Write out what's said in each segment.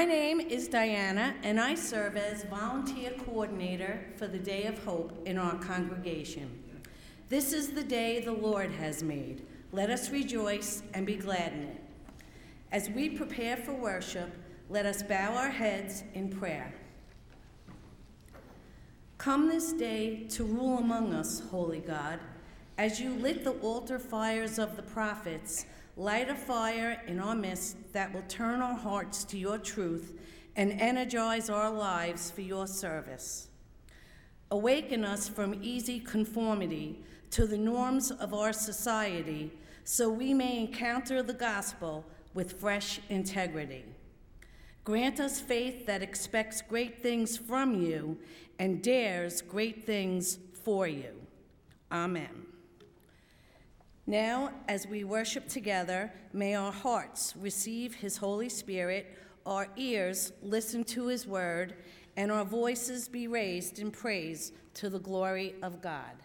My name is Diana, and I serve as volunteer coordinator for the Day of Hope in our congregation. This is the day the Lord has made. Let us rejoice and be glad in it. As we prepare for worship, let us bow our heads in prayer. Come this day to rule among us, holy God. As you lit the altar fires of the prophets, light a fire in our midst that will turn our hearts to your truth and energize our lives for your service. Awaken us from easy conformity to the norms of our society so we may encounter the gospel with fresh integrity. Grant us faith that expects great things from you and dares great things for you. Amen. Now, as we worship together, may our hearts receive His Holy Spirit, our ears listen to His word, and our voices be raised in praise to the glory of God.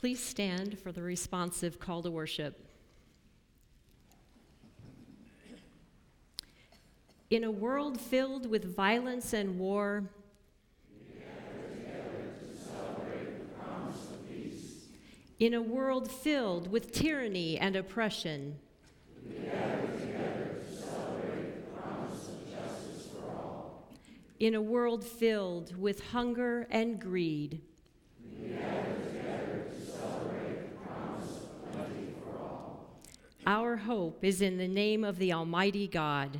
Please stand for the responsive call to worship. In a world filled with violence and war, in a world filled with tyranny and oppression, in a world filled with hunger and greed, Our hope is in the name of the Almighty God.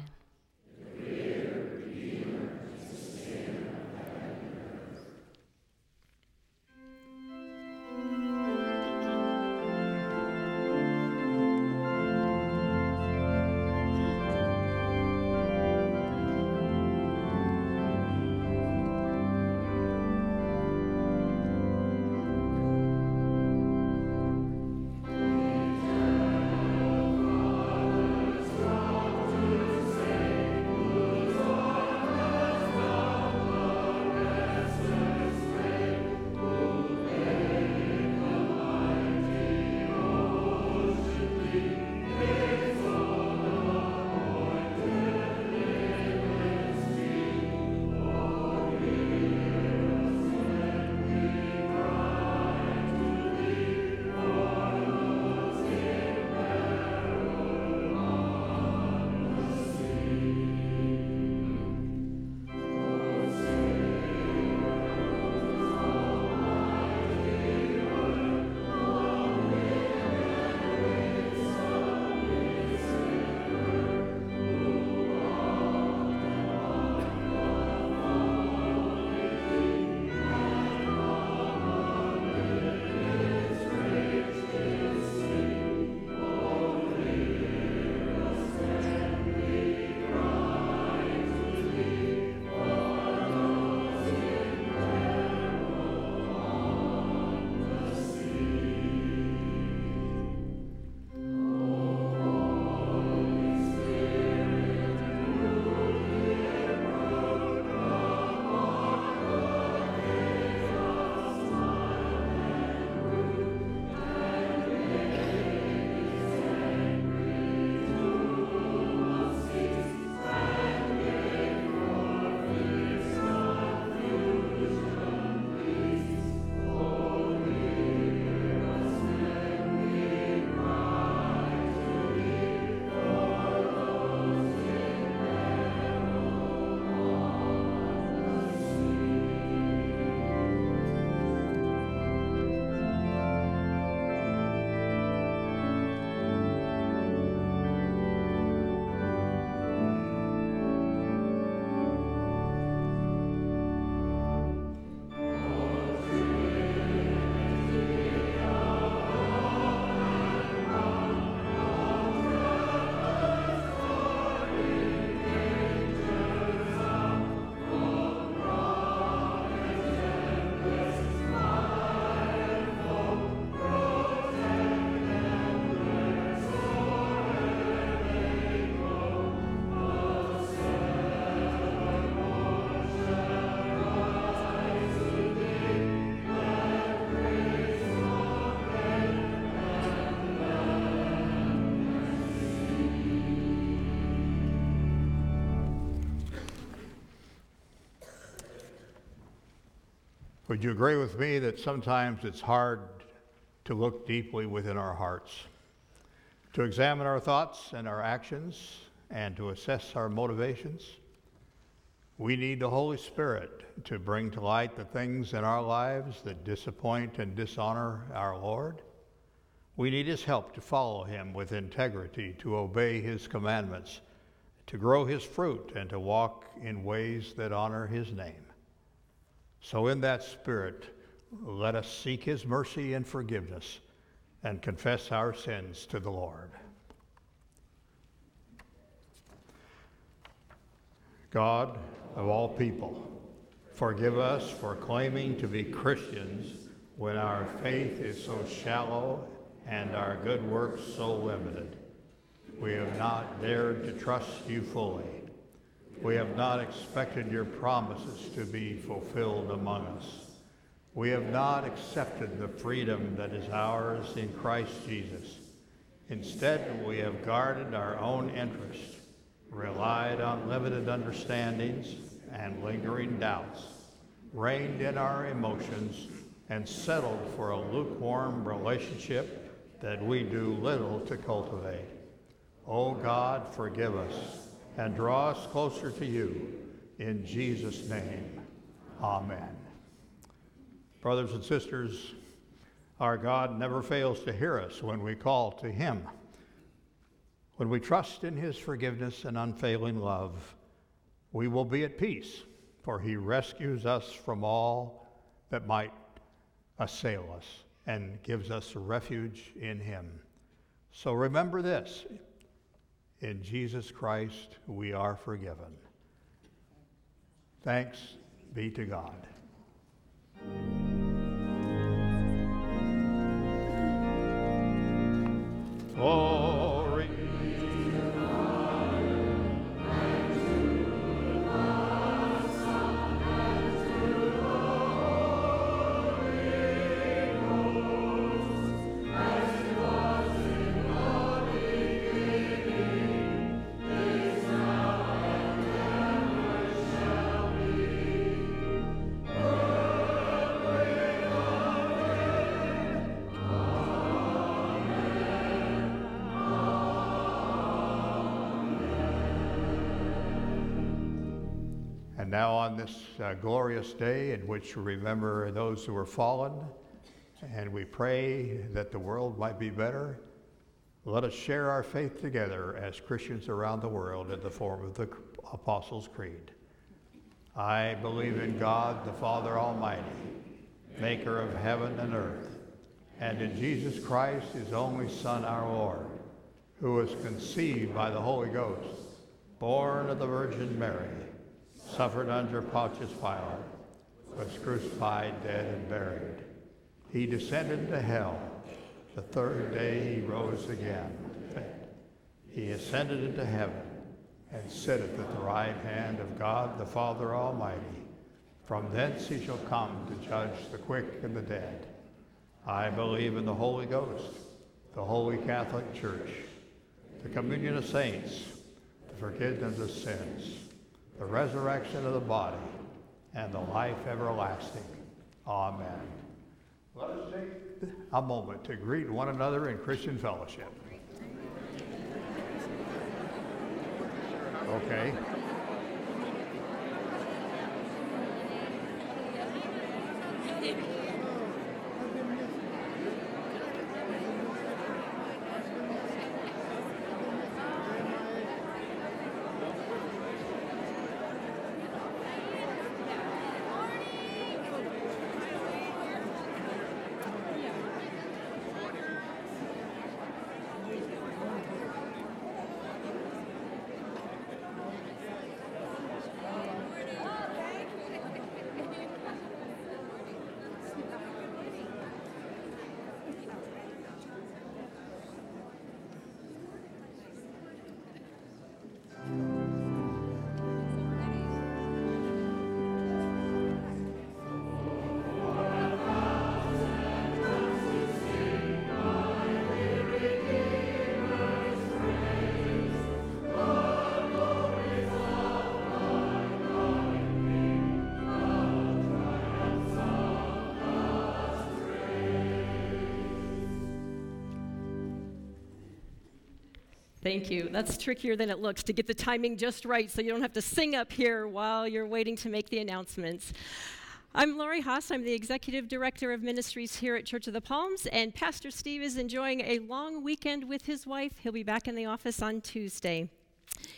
Would you agree with me that sometimes it's hard to look deeply within our hearts, to examine our thoughts and our actions, and to assess our motivations? We need the Holy Spirit to bring to light the things in our lives that disappoint and dishonor our Lord. We need His help to follow Him with integrity, to obey His commandments, to grow His fruit, and to walk in ways that honor His name. So, in that spirit, let us seek his mercy and forgiveness and confess our sins to the Lord. God of all people, forgive us for claiming to be Christians when our faith is so shallow and our good works so limited. We have not dared to trust you fully. We have not expected your promises to be fulfilled among us. We have not accepted the freedom that is ours in Christ Jesus. Instead, we have guarded our own interests, relied on limited understandings and lingering doubts, reined in our emotions, and settled for a lukewarm relationship that we do little to cultivate. O oh God, forgive us and draw us closer to you. In Jesus' name, amen. Brothers and sisters, our God never fails to hear us when we call to Him. When we trust in His forgiveness and unfailing love, we will be at peace, for He rescues us from all that might assail us and gives us refuge in Him. So remember this in Jesus Christ we are forgiven. Thanks be to God. Glory. This uh, glorious day in which we remember those who were fallen, and we pray that the world might be better, let us share our faith together as Christians around the world in the form of the Apostles' Creed. I believe in God, the Father Almighty, maker of heaven and earth, and in Jesus Christ, his only Son, our Lord, who was conceived by the Holy Ghost, born of the Virgin Mary suffered under Pontius Pilate, was crucified, dead, and buried. He descended to hell. The third day he rose again. He ascended into heaven and sitteth at the right hand of God the Father Almighty. From thence he shall come to judge the quick and the dead. I believe in the Holy Ghost, the Holy Catholic Church, the communion of saints, the forgiveness of sins the resurrection of the body, and the life everlasting. Amen. Let us take a moment to greet one another in Christian fellowship. Okay. Thank you. That's trickier than it looks to get the timing just right so you don't have to sing up here while you're waiting to make the announcements. I'm Lori Haas. I'm the Executive Director of Ministries here at Church of the Palms, and Pastor Steve is enjoying a long weekend with his wife. He'll be back in the office on Tuesday.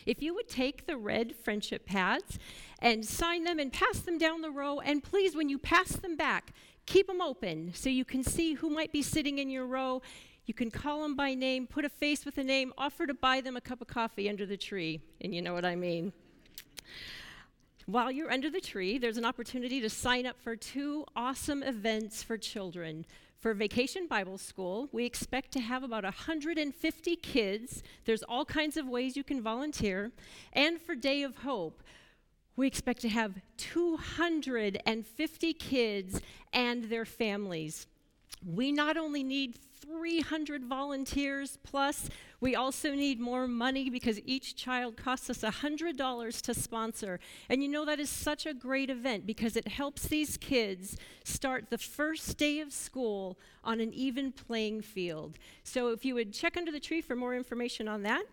If you would take the red friendship pads and sign them and pass them down the row, and please, when you pass them back, keep them open so you can see who might be sitting in your row you can call them by name, put a face with a name, offer to buy them a cup of coffee under the tree, and you know what I mean. While you're under the tree, there's an opportunity to sign up for two awesome events for children. For Vacation Bible School, we expect to have about 150 kids. There's all kinds of ways you can volunteer. And for Day of Hope, we expect to have 250 kids and their families. We not only need 300 volunteers plus, we also need more money because each child costs us $100 to sponsor. And you know, that is such a great event because it helps these kids start the first day of school on an even playing field. So if you would check under the tree for more information on that.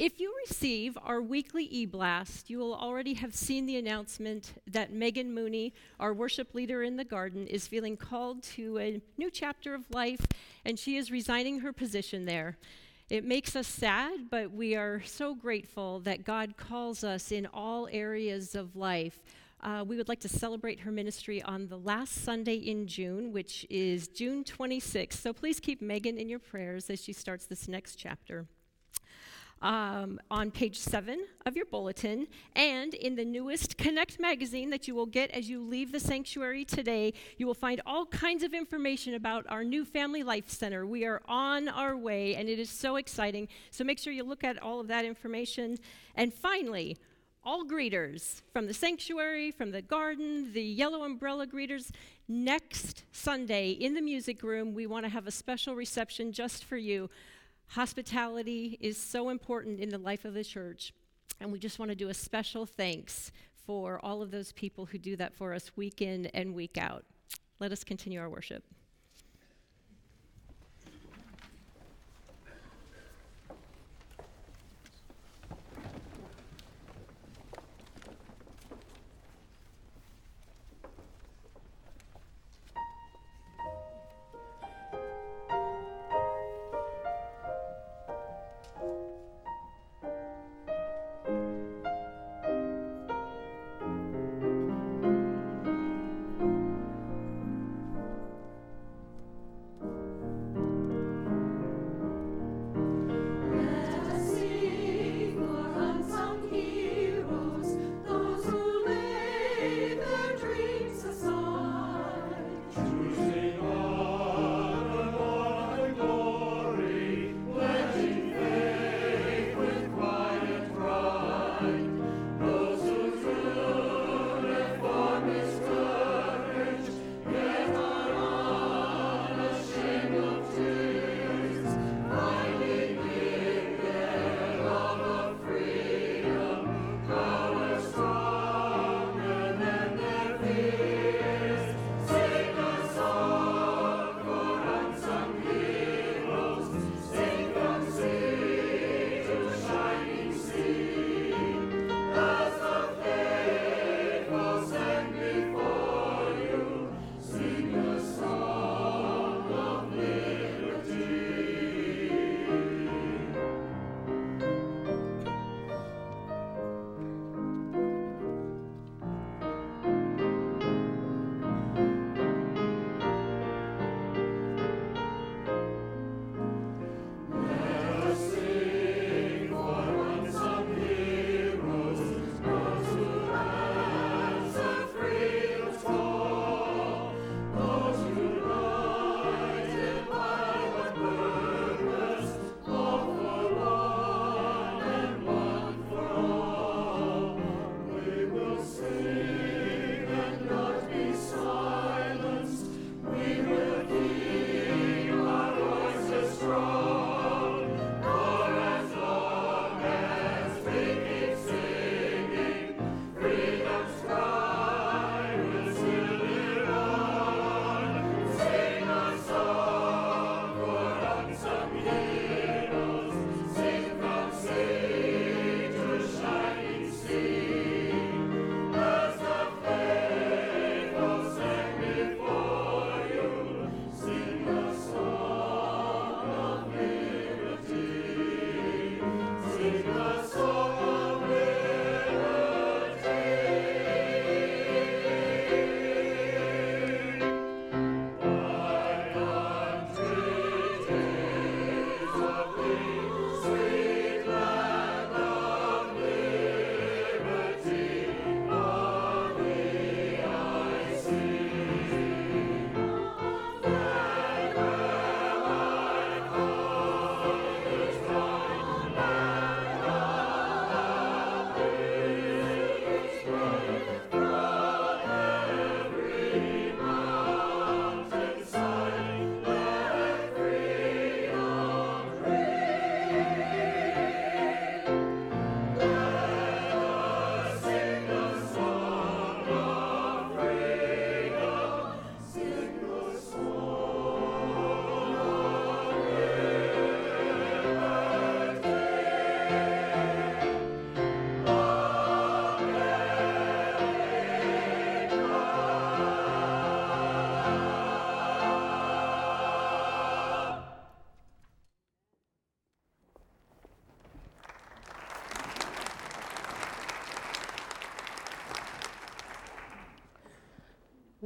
If you receive our weekly e blast, you will already have seen the announcement that Megan Mooney, our worship leader in the garden, is feeling called to a new chapter of life, and she is resigning her position there. It makes us sad, but we are so grateful that God calls us in all areas of life. Uh, we would like to celebrate her ministry on the last Sunday in June, which is June 26th. So please keep Megan in your prayers as she starts this next chapter um, on page seven of your bulletin, and in the newest Connect magazine that you will get as you leave the sanctuary today, you will find all kinds of information about our new Family Life Center. We are on our way, and it is so exciting. So make sure you look at all of that information. And finally, all greeters from the sanctuary, from the garden, the yellow umbrella greeters. Next Sunday in the music room, we want to have a special reception just for you. Hospitality is so important in the life of the church, and we just want to do a special thanks for all of those people who do that for us week in and week out. Let us continue our worship.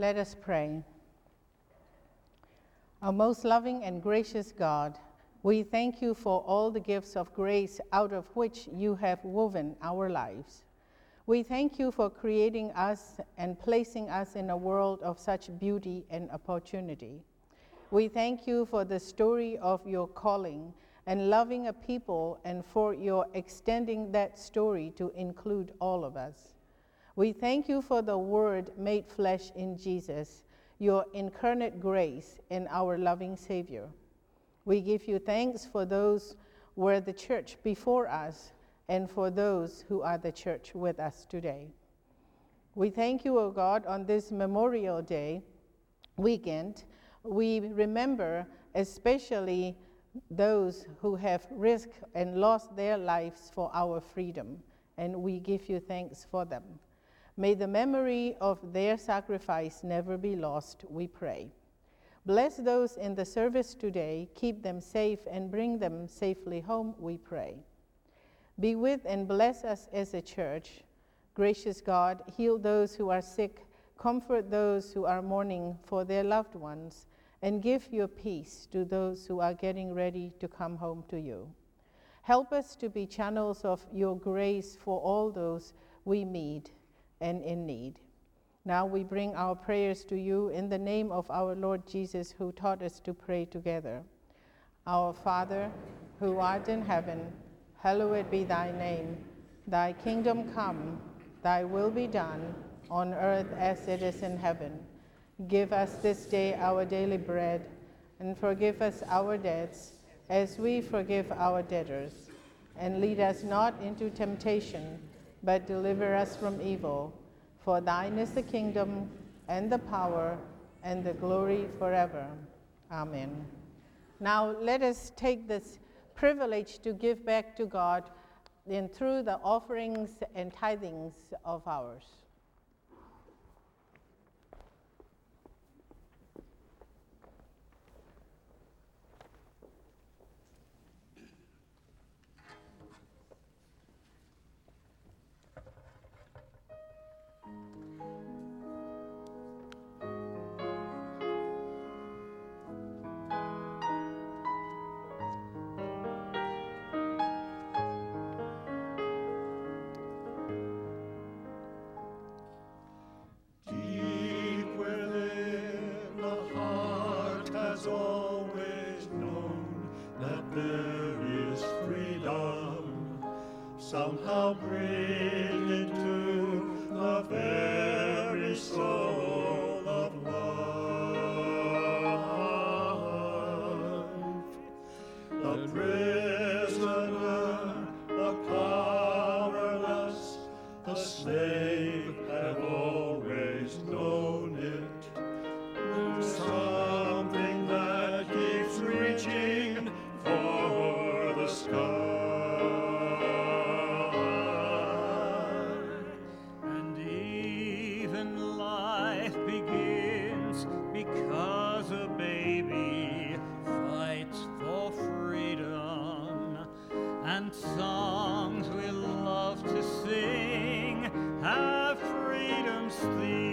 Let us pray. Our most loving and gracious God, we thank you for all the gifts of grace out of which you have woven our lives. We thank you for creating us and placing us in a world of such beauty and opportunity. We thank you for the story of your calling and loving a people and for your extending that story to include all of us. We thank you for the Word made flesh in Jesus, your incarnate grace and our loving Savior. We give you thanks for those were the church before us and for those who are the church with us today. We thank you, O God, on this Memorial Day weekend. We remember especially those who have risked and lost their lives for our freedom, and we give you thanks for them. May the memory of their sacrifice never be lost, we pray. Bless those in the service today, keep them safe, and bring them safely home, we pray. Be with and bless us as a church. Gracious God, heal those who are sick, comfort those who are mourning for their loved ones, and give your peace to those who are getting ready to come home to you. Help us to be channels of your grace for all those we meet and in need. Now we bring our prayers to you in the name of our Lord Jesus, who taught us to pray together. Our Father, who art in heaven, hallowed be thy name. Thy kingdom come, thy will be done, on earth as it is in heaven. Give us this day our daily bread, and forgive us our debts, as we forgive our debtors. And lead us not into temptation, but deliver us from evil. For thine is the kingdom, and the power, and the glory forever. Amen. Now let us take this privilege to give back to God in through the offerings and tithings of ours. And songs we love to sing have freedom's theme.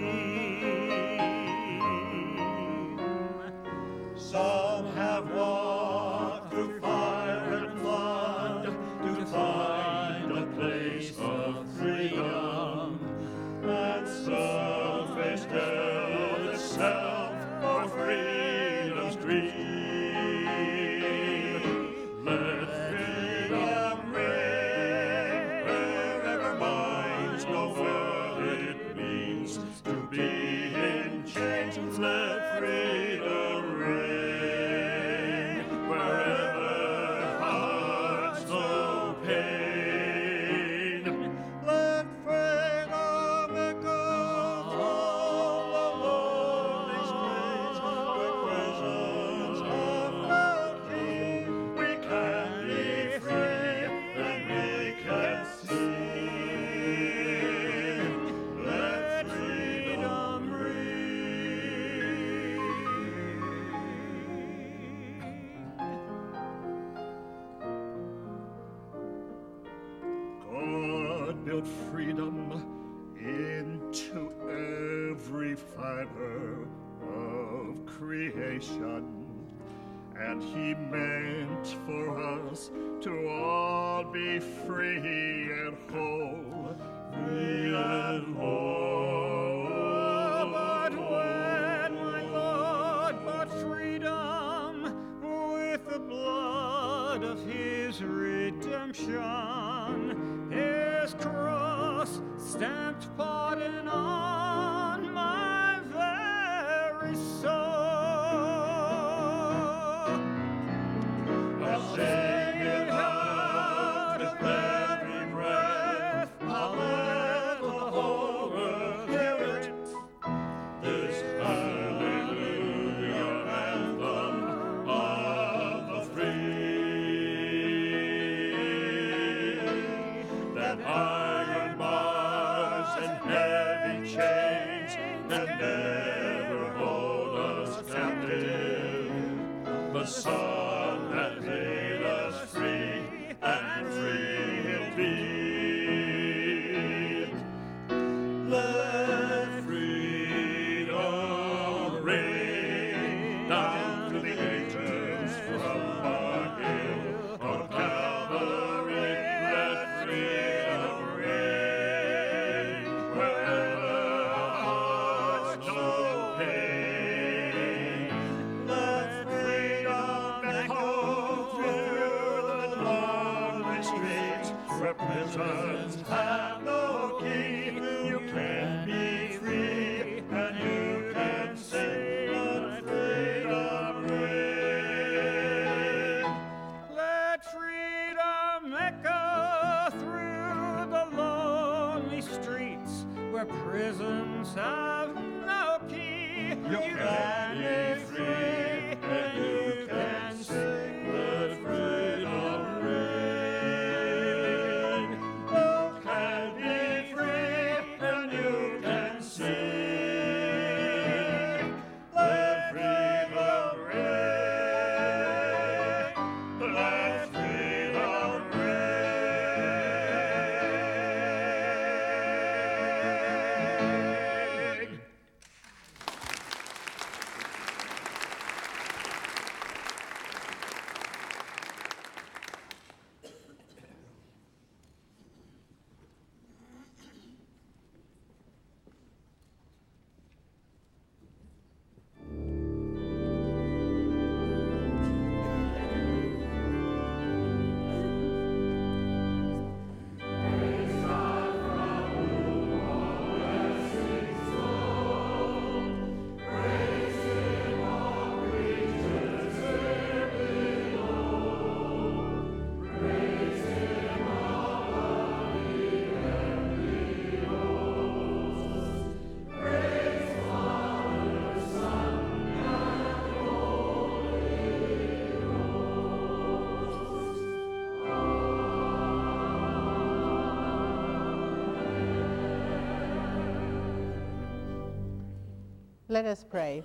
Let us pray.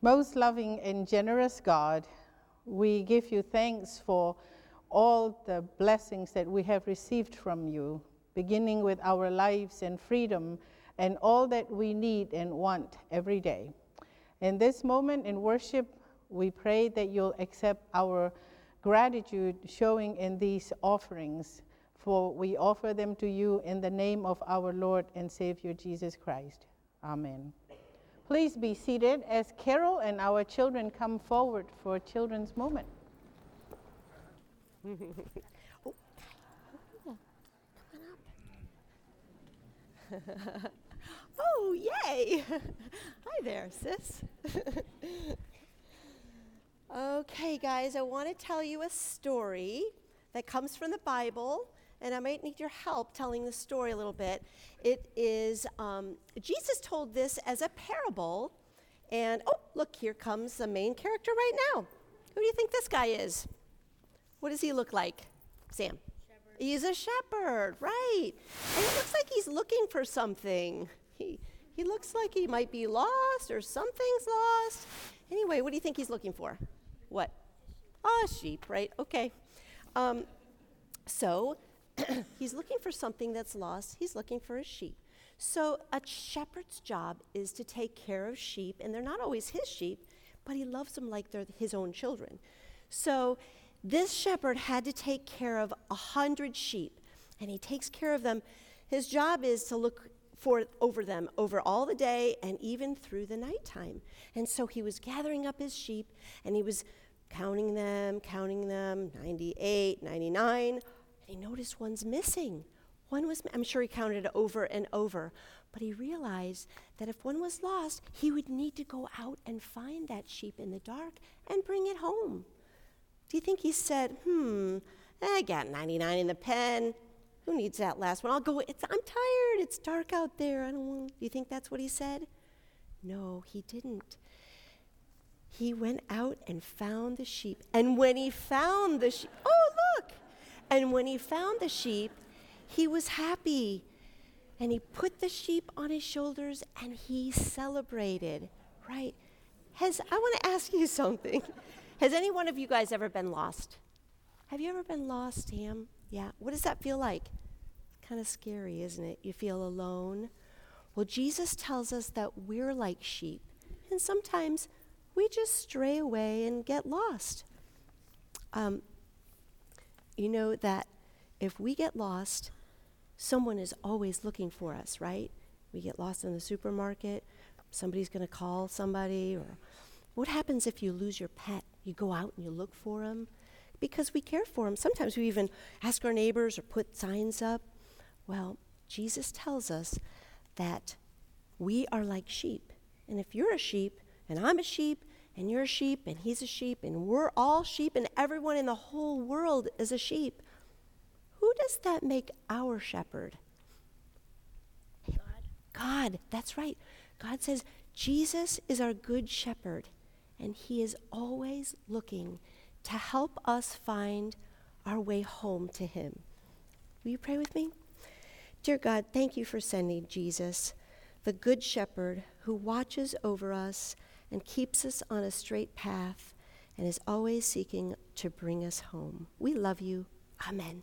Most loving and generous God, we give you thanks for all the blessings that we have received from you, beginning with our lives and freedom and all that we need and want every day. In this moment in worship, we pray that you'll accept our gratitude showing in these offerings, for we offer them to you in the name of our Lord and Savior Jesus Christ. Amen. Please be seated as Carol and our children come forward for Children's Moment. Oh, yay! Hi there, sis. okay, guys, I want to tell you a story that comes from the Bible, and I might need your help telling the story a little bit. It is, um, Jesus told this as a parable, and oh, look, here comes the main character right now. Who do you think this guy is? What does he look like? Sam. He's a shepherd, right. And it looks like he's looking for something. He, he looks like he might be lost or something's lost. Anyway, what do you think he's looking for? What? Ah, sheep, right? Okay. Um, so he's looking for something that's lost. He's looking for a sheep. So, a shepherd's job is to take care of sheep, and they're not always his sheep, but he loves them like they're his own children. So, this shepherd had to take care of a hundred sheep, and he takes care of them. His job is to look for over them over all the day and even through the nighttime. And so he was gathering up his sheep, and he was counting them, counting them 98, 99, and he noticed one's missing. One was, I'm sure he counted over and over, but he realized that if one was lost, he would need to go out and find that sheep in the dark and bring it home. Do you think he said, hmm, I got 99 in the pen. Who needs that last one? I'll go, it's, I'm tired. It's dark out there. I don't want, do you think that's what he said? No, he didn't. He went out and found the sheep. And when he found the sheep, oh, look! And when he found the sheep, he was happy. And he put the sheep on his shoulders and he celebrated, right? Has, I want to ask you something. Has any one of you guys ever been lost? Have you ever been lost, Tam? Yeah. What does that feel like? Kind of scary, isn't it? You feel alone. Well, Jesus tells us that we're like sheep, and sometimes we just stray away and get lost. Um, you know that if we get lost, someone is always looking for us, right? We get lost in the supermarket, somebody's going to call somebody, or what happens if you lose your pet? You go out and you look for them because we care for them. Sometimes we even ask our neighbors or put signs up. Well, Jesus tells us that we are like sheep. And if you're a sheep, and I'm a sheep, and you're a sheep, and he's a sheep, and we're all sheep, and everyone in the whole world is a sheep, who does that make our shepherd? God. God, that's right. God says Jesus is our good shepherd, and he is always looking to help us find our way home to him. Will you pray with me? Dear God, thank you for sending Jesus, the Good Shepherd who watches over us and keeps us on a straight path and is always seeking to bring us home. We love you. Amen.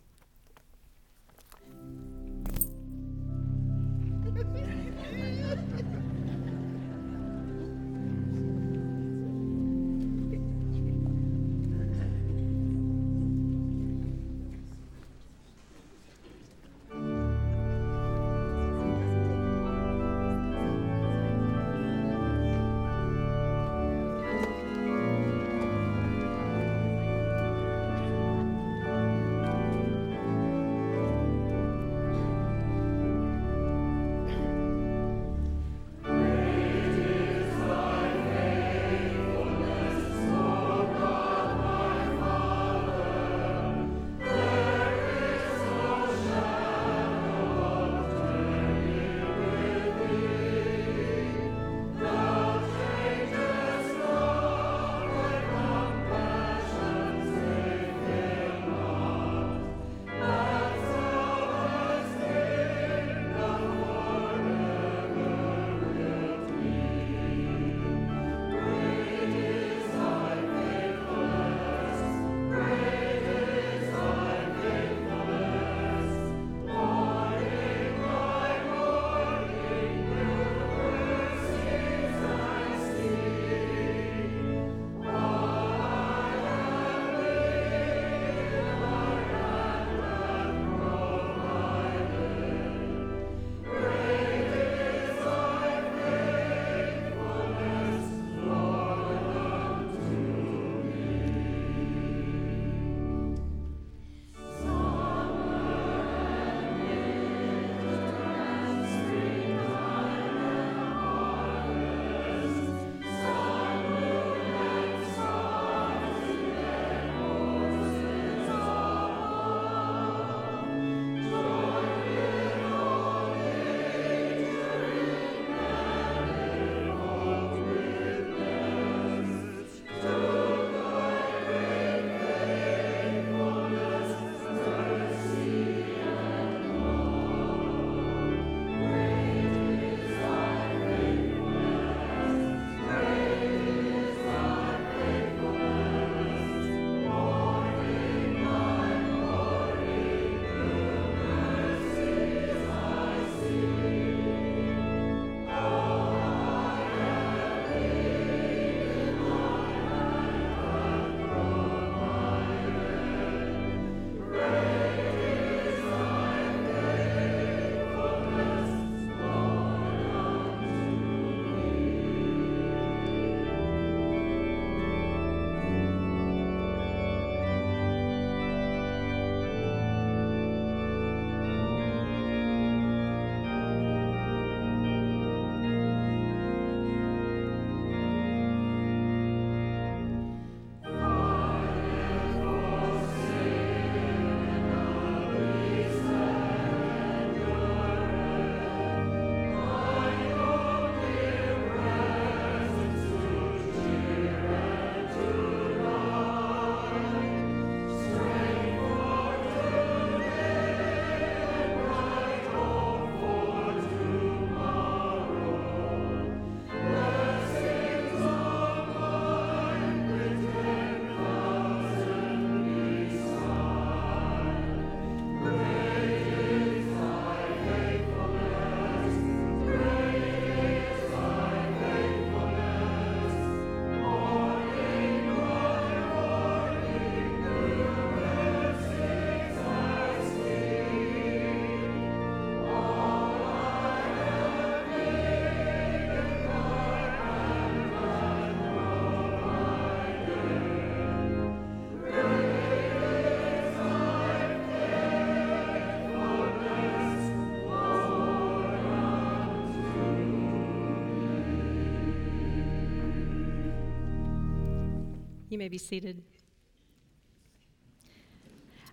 May be seated.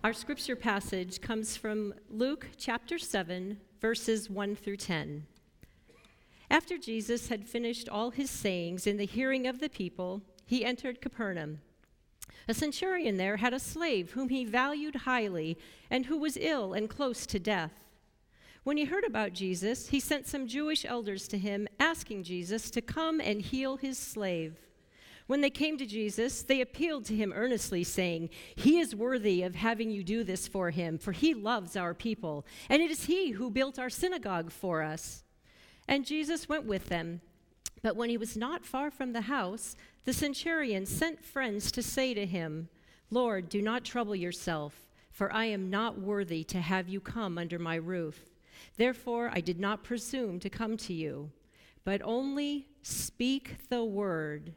Our scripture passage comes from Luke chapter 7, verses 1 through 10. After Jesus had finished all his sayings in the hearing of the people, he entered Capernaum. A centurion there had a slave whom he valued highly and who was ill and close to death. When he heard about Jesus, he sent some Jewish elders to him, asking Jesus to come and heal his slave. When they came to Jesus, they appealed to him earnestly, saying, He is worthy of having you do this for him, for he loves our people, and it is he who built our synagogue for us. And Jesus went with them. But when he was not far from the house, the centurion sent friends to say to him, Lord, do not trouble yourself, for I am not worthy to have you come under my roof. Therefore, I did not presume to come to you, but only speak the word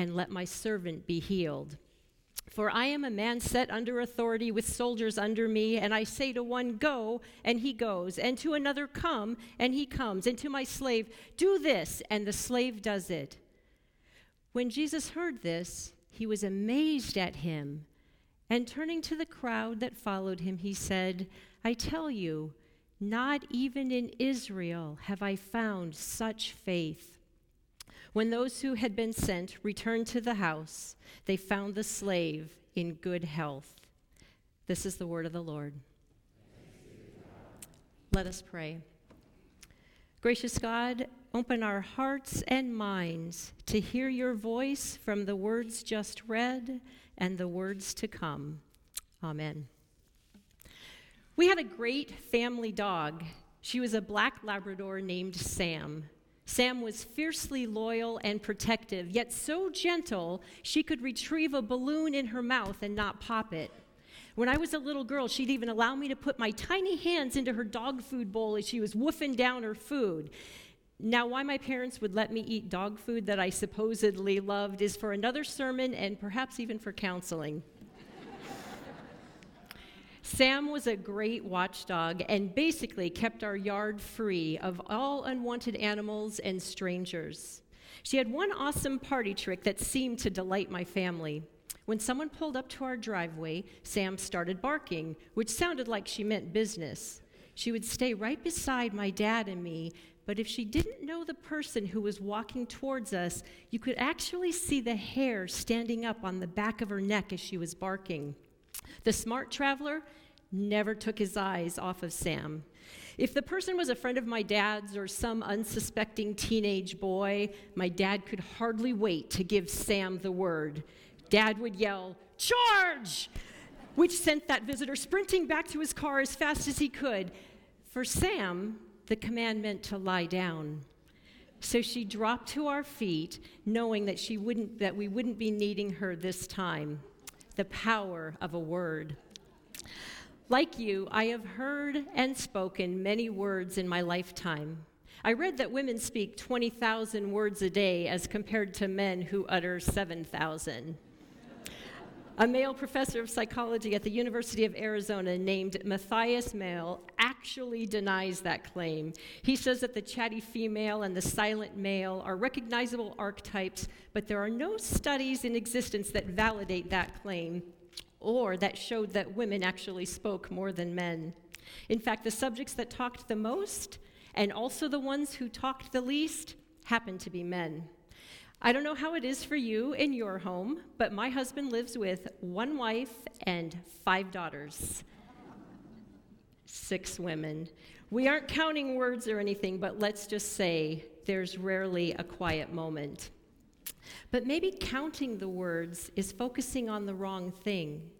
and let my servant be healed. For I am a man set under authority with soldiers under me, and I say to one, Go, and he goes, and to another, Come, and he comes, and to my slave, Do this, and the slave does it. When Jesus heard this, he was amazed at him, and turning to the crowd that followed him, he said, I tell you, not even in Israel have I found such faith. When those who had been sent returned to the house, they found the slave in good health. This is the word of the Lord. Let us pray. Gracious God, open our hearts and minds to hear your voice from the words just read and the words to come. Amen. We had a great family dog. She was a black Labrador named Sam. Sam was fiercely loyal and protective, yet so gentle she could retrieve a balloon in her mouth and not pop it. When I was a little girl, she'd even allow me to put my tiny hands into her dog food bowl as she was woofing down her food. Now, why my parents would let me eat dog food that I supposedly loved is for another sermon and perhaps even for counseling. Sam was a great watchdog and basically kept our yard free of all unwanted animals and strangers. She had one awesome party trick that seemed to delight my family. When someone pulled up to our driveway, Sam started barking, which sounded like she meant business. She would stay right beside my dad and me, but if she didn't know the person who was walking towards us, you could actually see the hair standing up on the back of her neck as she was barking. The smart traveler never took his eyes off of Sam. If the person was a friend of my dad's or some unsuspecting teenage boy, my dad could hardly wait to give Sam the word. Dad would yell, Charge! Which sent that visitor sprinting back to his car as fast as he could. For Sam, the command meant to lie down. So she dropped to our feet, knowing that, she wouldn't, that we wouldn't be needing her this time. The power of a word. Like you, I have heard and spoken many words in my lifetime. I read that women speak 20,000 words a day as compared to men who utter 7,000. A male professor of psychology at the University of Arizona named Matthias Mehl actually denies that claim. He says that the chatty female and the silent male are recognizable archetypes, but there are no studies in existence that validate that claim or that showed that women actually spoke more than men. In fact, the subjects that talked the most, and also the ones who talked the least, happened to be men. I don't know how it is for you in your home, but my husband lives with one wife and five daughters. Six women. We aren't counting words or anything, but let's just say there's rarely a quiet moment. But maybe counting the words is focusing on the wrong thing.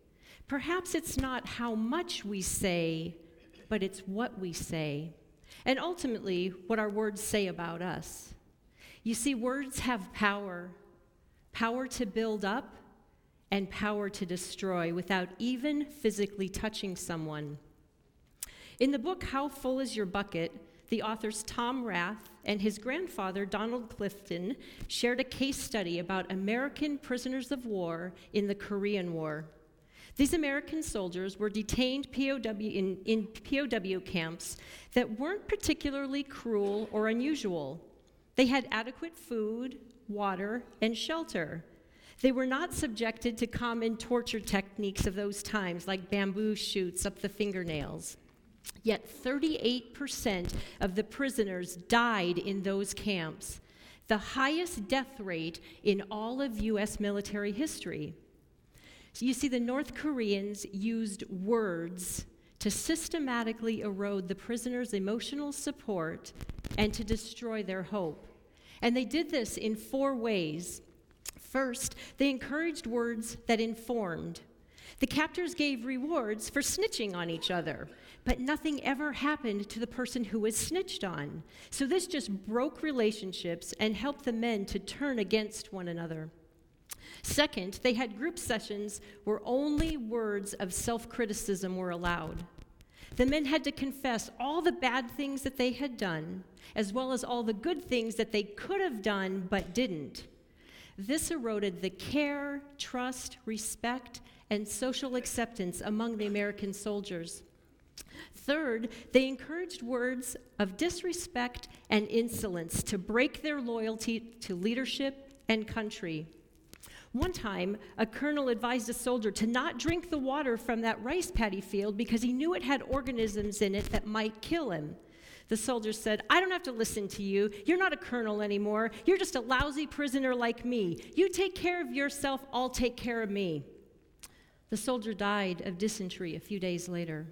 Perhaps it's not how much we say, but it's what we say. And ultimately, what our words say about us. You see, words have power power to build up and power to destroy without even physically touching someone. In the book, How Full is Your Bucket? the authors Tom Rath and his grandfather, Donald Clifton, shared a case study about American prisoners of war in the Korean War. These American soldiers were detained POW in, in POW camps that weren't particularly cruel or unusual. They had adequate food, water, and shelter. They were not subjected to common torture techniques of those times, like bamboo shoots up the fingernails. Yet 38% of the prisoners died in those camps, the highest death rate in all of U.S. military history. So you see, the North Koreans used words to systematically erode the prisoners' emotional support and to destroy their hope. And they did this in four ways. First, they encouraged words that informed. The captors gave rewards for snitching on each other, but nothing ever happened to the person who was snitched on. So this just broke relationships and helped the men to turn against one another. Second, they had group sessions where only words of self criticism were allowed. The men had to confess all the bad things that they had done, as well as all the good things that they could have done but didn't. This eroded the care, trust, respect, and social acceptance among the American soldiers. Third, they encouraged words of disrespect and insolence to break their loyalty to leadership and country. One time, a colonel advised a soldier to not drink the water from that rice paddy field because he knew it had organisms in it that might kill him. The soldier said, I don't have to listen to you. You're not a colonel anymore. You're just a lousy prisoner like me. You take care of yourself, I'll take care of me. The soldier died of dysentery a few days later.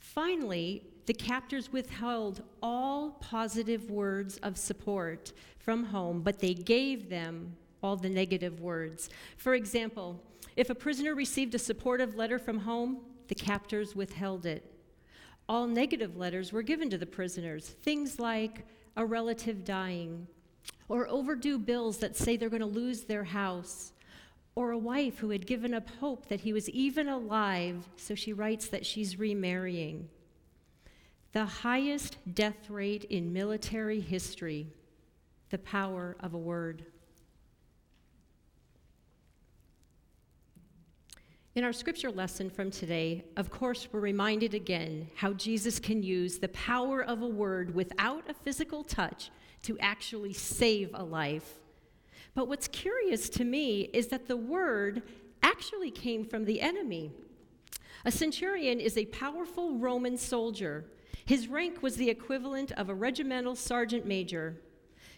Finally, the captors withheld all positive words of support from home, but they gave them all the negative words. For example, if a prisoner received a supportive letter from home, the captors withheld it all negative letters were given to the prisoners. Things like a relative dying, or overdue bills that say they're going to lose their house, or a wife who had given up hope that he was even alive, so she writes that she's remarrying. The highest death rate in military history, the power of a word. In our scripture lesson from today, of course, we're reminded again how Jesus can use the power of a word without a physical touch to actually save a life. But what's curious to me is that the word actually came from the enemy. A centurion is a powerful Roman soldier. His rank was the equivalent of a regimental sergeant major.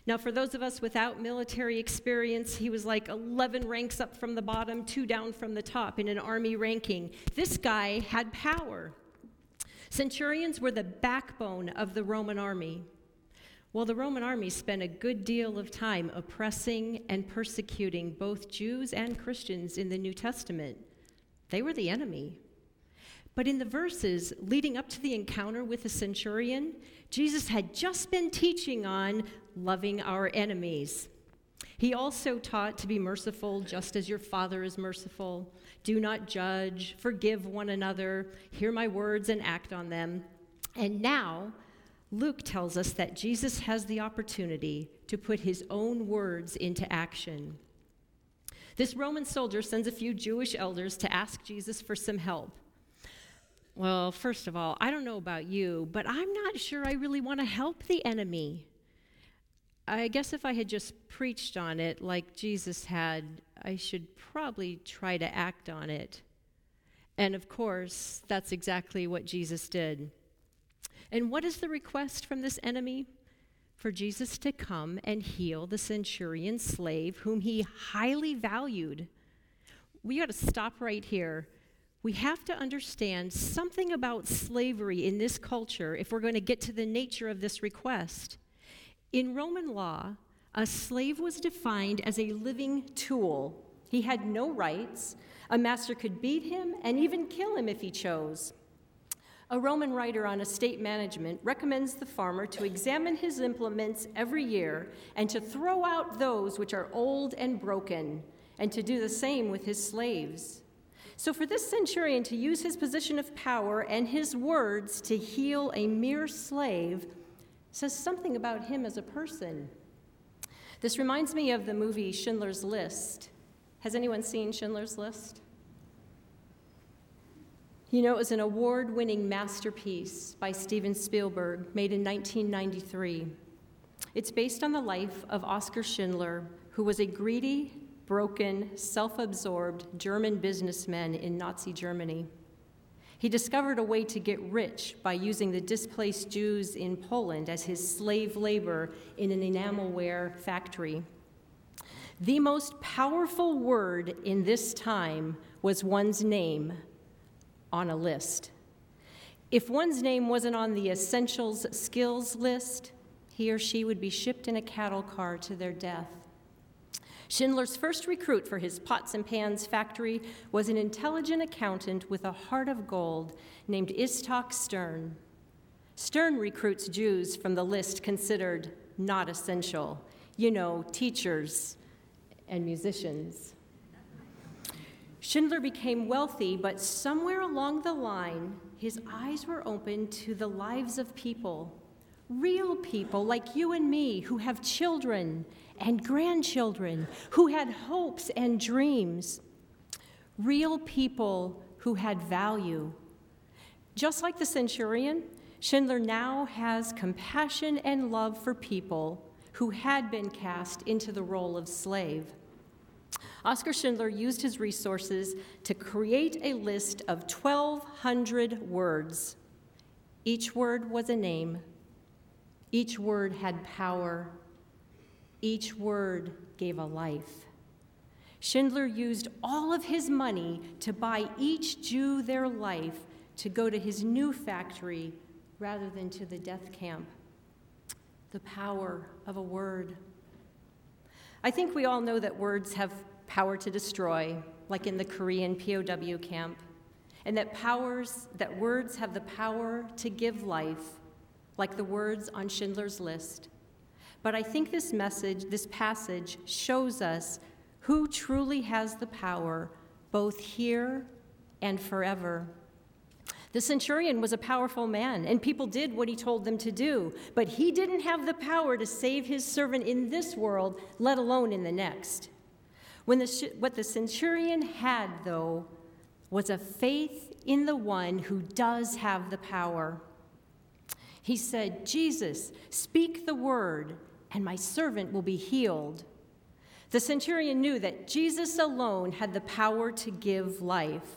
Now, for those of us without military experience, he was like 11 ranks up from the bottom, two down from the top in an army ranking. This guy had power. Centurions were the backbone of the Roman army. Well, the Roman army spent a good deal of time oppressing and persecuting both Jews and Christians in the New Testament. They were the enemy. But in the verses leading up to the encounter with the centurion, Jesus had just been teaching on loving our enemies. He also taught to be merciful just as your Father is merciful. Do not judge, forgive one another, hear my words and act on them. And now, Luke tells us that Jesus has the opportunity to put his own words into action. This Roman soldier sends a few Jewish elders to ask Jesus for some help. Well, first of all, I don't know about you, but I'm not sure I really want to help the enemy. I guess if I had just preached on it like Jesus had, I should probably try to act on it. And of course, that's exactly what Jesus did. And what is the request from this enemy? For Jesus to come and heal the centurion slave whom he highly valued. We got to stop right here. We have to understand something about slavery in this culture if we're going to get to the nature of this request. In Roman law, a slave was defined as a living tool. He had no rights. A master could beat him and even kill him if he chose. A Roman writer on estate management recommends the farmer to examine his implements every year and to throw out those which are old and broken, and to do the same with his slaves. So, for this centurion to use his position of power and his words to heal a mere slave says something about him as a person. This reminds me of the movie Schindler's List. Has anyone seen Schindler's List? You know, it was an award winning masterpiece by Steven Spielberg made in 1993. It's based on the life of Oskar Schindler, who was a greedy, broken, self absorbed German businessman in Nazi Germany. He discovered a way to get rich by using the displaced Jews in Poland as his slave labor in an enamelware factory. The most powerful word in this time was one's name on a list. If one's name wasn't on the essentials skills list, he or she would be shipped in a cattle car to their death. Schindler's first recruit for his pots and pans factory was an intelligent accountant with a heart of gold named Itzhak Stern. Stern recruits Jews from the list considered not essential, you know, teachers and musicians. Schindler became wealthy, but somewhere along the line, his eyes were opened to the lives of people, real people like you and me who have children and grandchildren, who had hopes and dreams, real people who had value. Just like the centurion, Schindler now has compassion and love for people who had been cast into the role of slave. Oskar Schindler used his resources to create a list of 1,200 words. Each word was a name, each word had power each word gave a life. Schindler used all of his money to buy each Jew their life to go to his new factory rather than to the death camp. The power of a word. I think we all know that words have power to destroy, like in the Korean POW camp, and that powers that words have the power to give life, like the words on Schindler's list. But I think this message, this passage, shows us who truly has the power, both here and forever. The centurion was a powerful man, and people did what he told them to do, but he didn't have the power to save his servant in this world, let alone in the next. When the, what the centurion had, though, was a faith in the one who does have the power. He said, Jesus, speak the word, and my servant will be healed. The centurion knew that Jesus alone had the power to give life.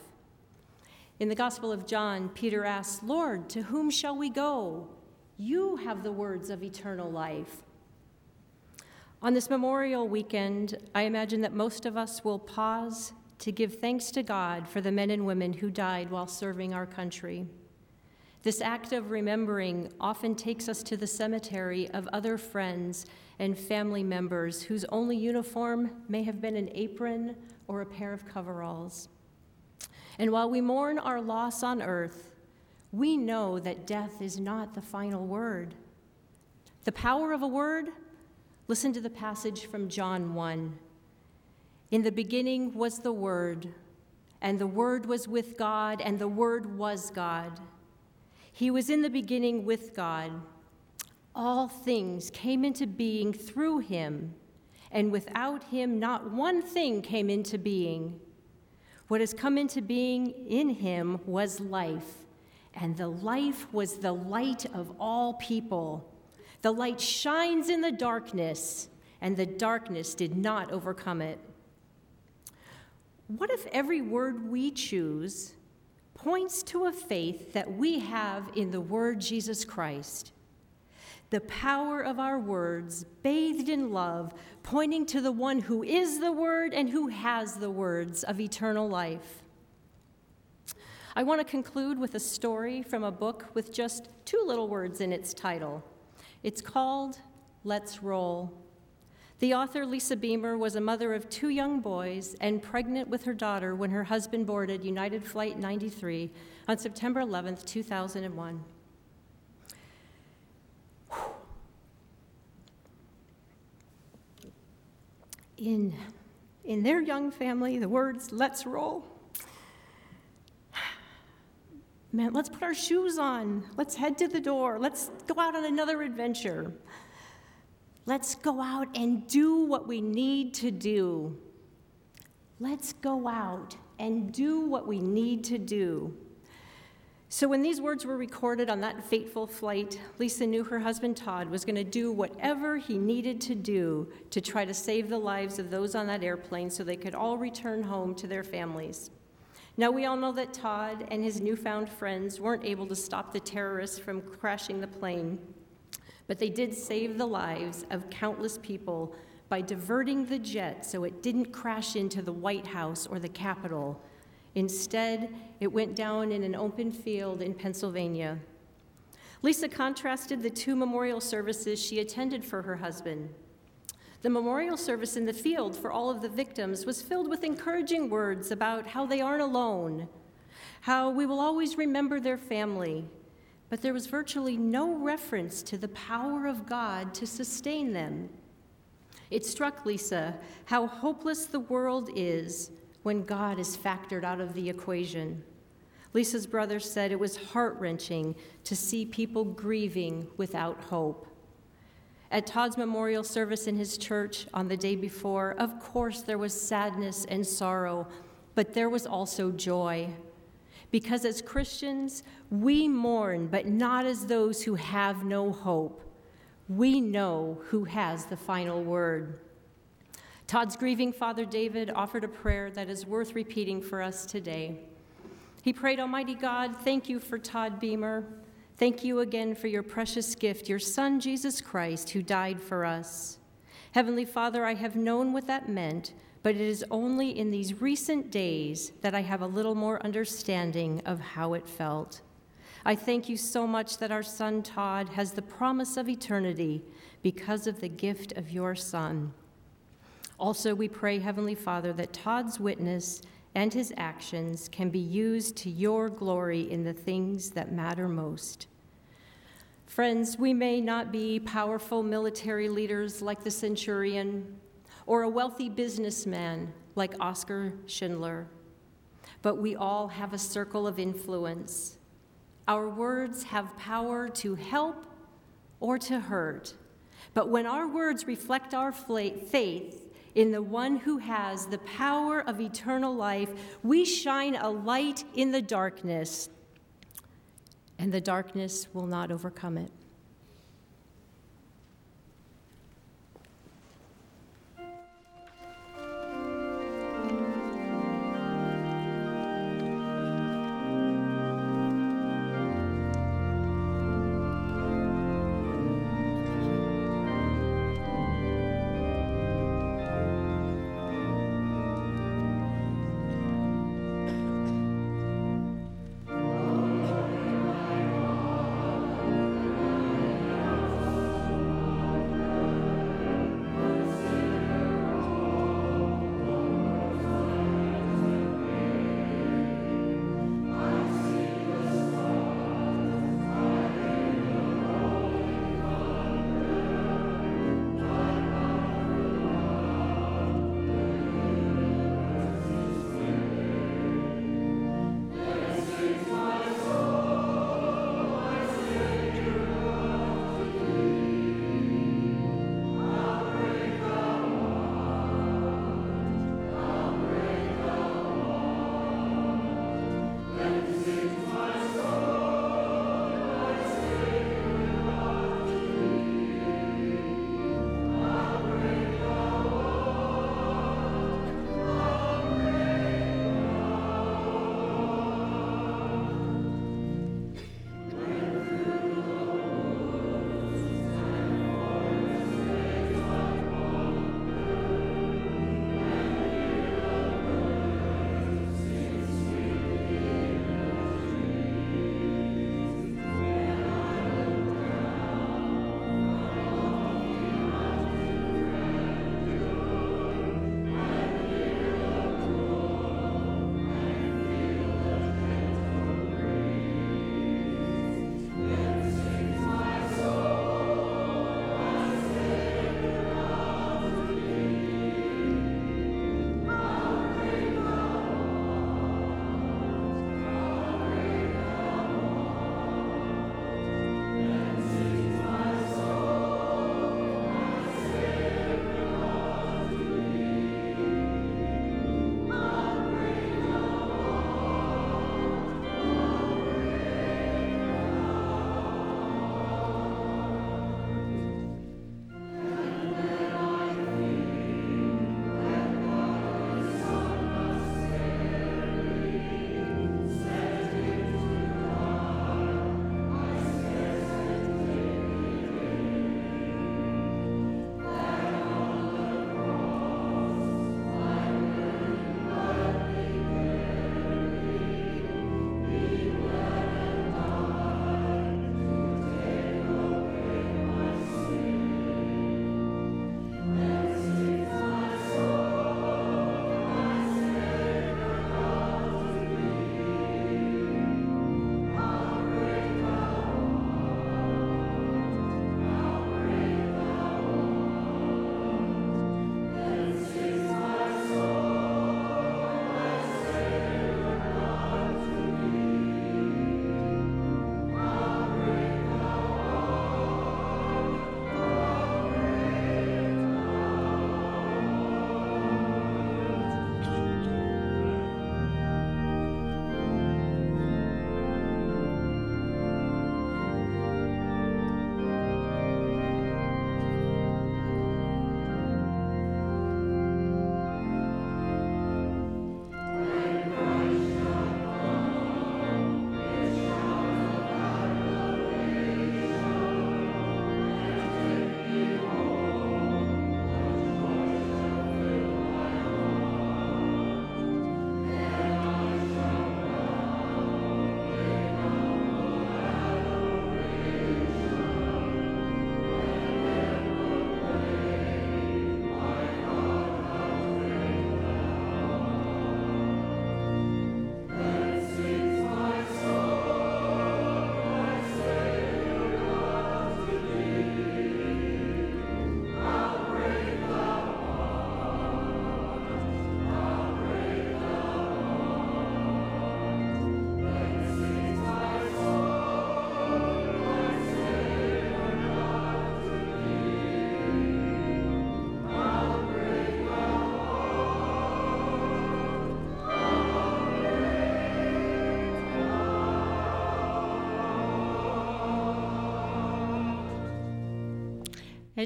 In the Gospel of John, Peter asks, Lord, to whom shall we go? You have the words of eternal life. On this Memorial Weekend, I imagine that most of us will pause to give thanks to God for the men and women who died while serving our country. This act of remembering often takes us to the cemetery of other friends and family members whose only uniform may have been an apron or a pair of coveralls. And while we mourn our loss on earth, we know that death is not the final word. The power of a word? Listen to the passage from John 1. In the beginning was the Word, and the Word was with God, and the Word was God. He was in the beginning with God. All things came into being through him, and without him, not one thing came into being. What has come into being in him was life, and the life was the light of all people. The light shines in the darkness, and the darkness did not overcome it. What if every word we choose points to a faith that we have in the Word Jesus Christ. The power of our words, bathed in love, pointing to the one who is the Word and who has the words of eternal life. I want to conclude with a story from a book with just two little words in its title. It's called Let's Roll. The author, Lisa Beamer, was a mother of two young boys and pregnant with her daughter when her husband boarded United Flight 93 on September 11, 2001. In, in their young family, the words, let's roll. Man, let's put our shoes on. Let's head to the door. Let's go out on another adventure. Let's go out and do what we need to do. Let's go out and do what we need to do. So, when these words were recorded on that fateful flight, Lisa knew her husband Todd was going to do whatever he needed to do to try to save the lives of those on that airplane so they could all return home to their families. Now, we all know that Todd and his newfound friends weren't able to stop the terrorists from crashing the plane, but they did save the lives of countless people by diverting the jet so it didn't crash into the White House or the Capitol Instead, it went down in an open field in Pennsylvania. Lisa contrasted the two memorial services she attended for her husband. The memorial service in the field for all of the victims was filled with encouraging words about how they aren't alone, how we will always remember their family, but there was virtually no reference to the power of God to sustain them. It struck Lisa how hopeless the world is when God is factored out of the equation. Lisa's brother said it was heart wrenching to see people grieving without hope. At Todd's memorial service in his church on the day before, of course, there was sadness and sorrow, but there was also joy. Because as Christians, we mourn, but not as those who have no hope. We know who has the final word. Todd's grieving father David offered a prayer that is worth repeating for us today. He prayed, Almighty God, thank you for Todd Beamer. Thank you again for your precious gift, your son, Jesus Christ, who died for us. Heavenly Father, I have known what that meant, but it is only in these recent days that I have a little more understanding of how it felt. I thank you so much that our son Todd has the promise of eternity because of the gift of your son. Also, we pray, Heavenly Father, that Todd's witness and his actions can be used to your glory in the things that matter most. Friends, we may not be powerful military leaders like the centurion or a wealthy businessman like Oskar Schindler, but we all have a circle of influence. Our words have power to help or to hurt, but when our words reflect our faith, in the one who has the power of eternal life, we shine a light in the darkness, and the darkness will not overcome it.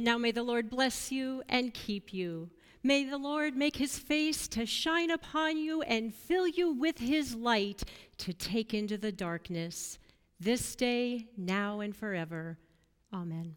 And now may the Lord bless you and keep you. May the Lord make his face to shine upon you and fill you with his light to take into the darkness, this day, now, and forever. Amen.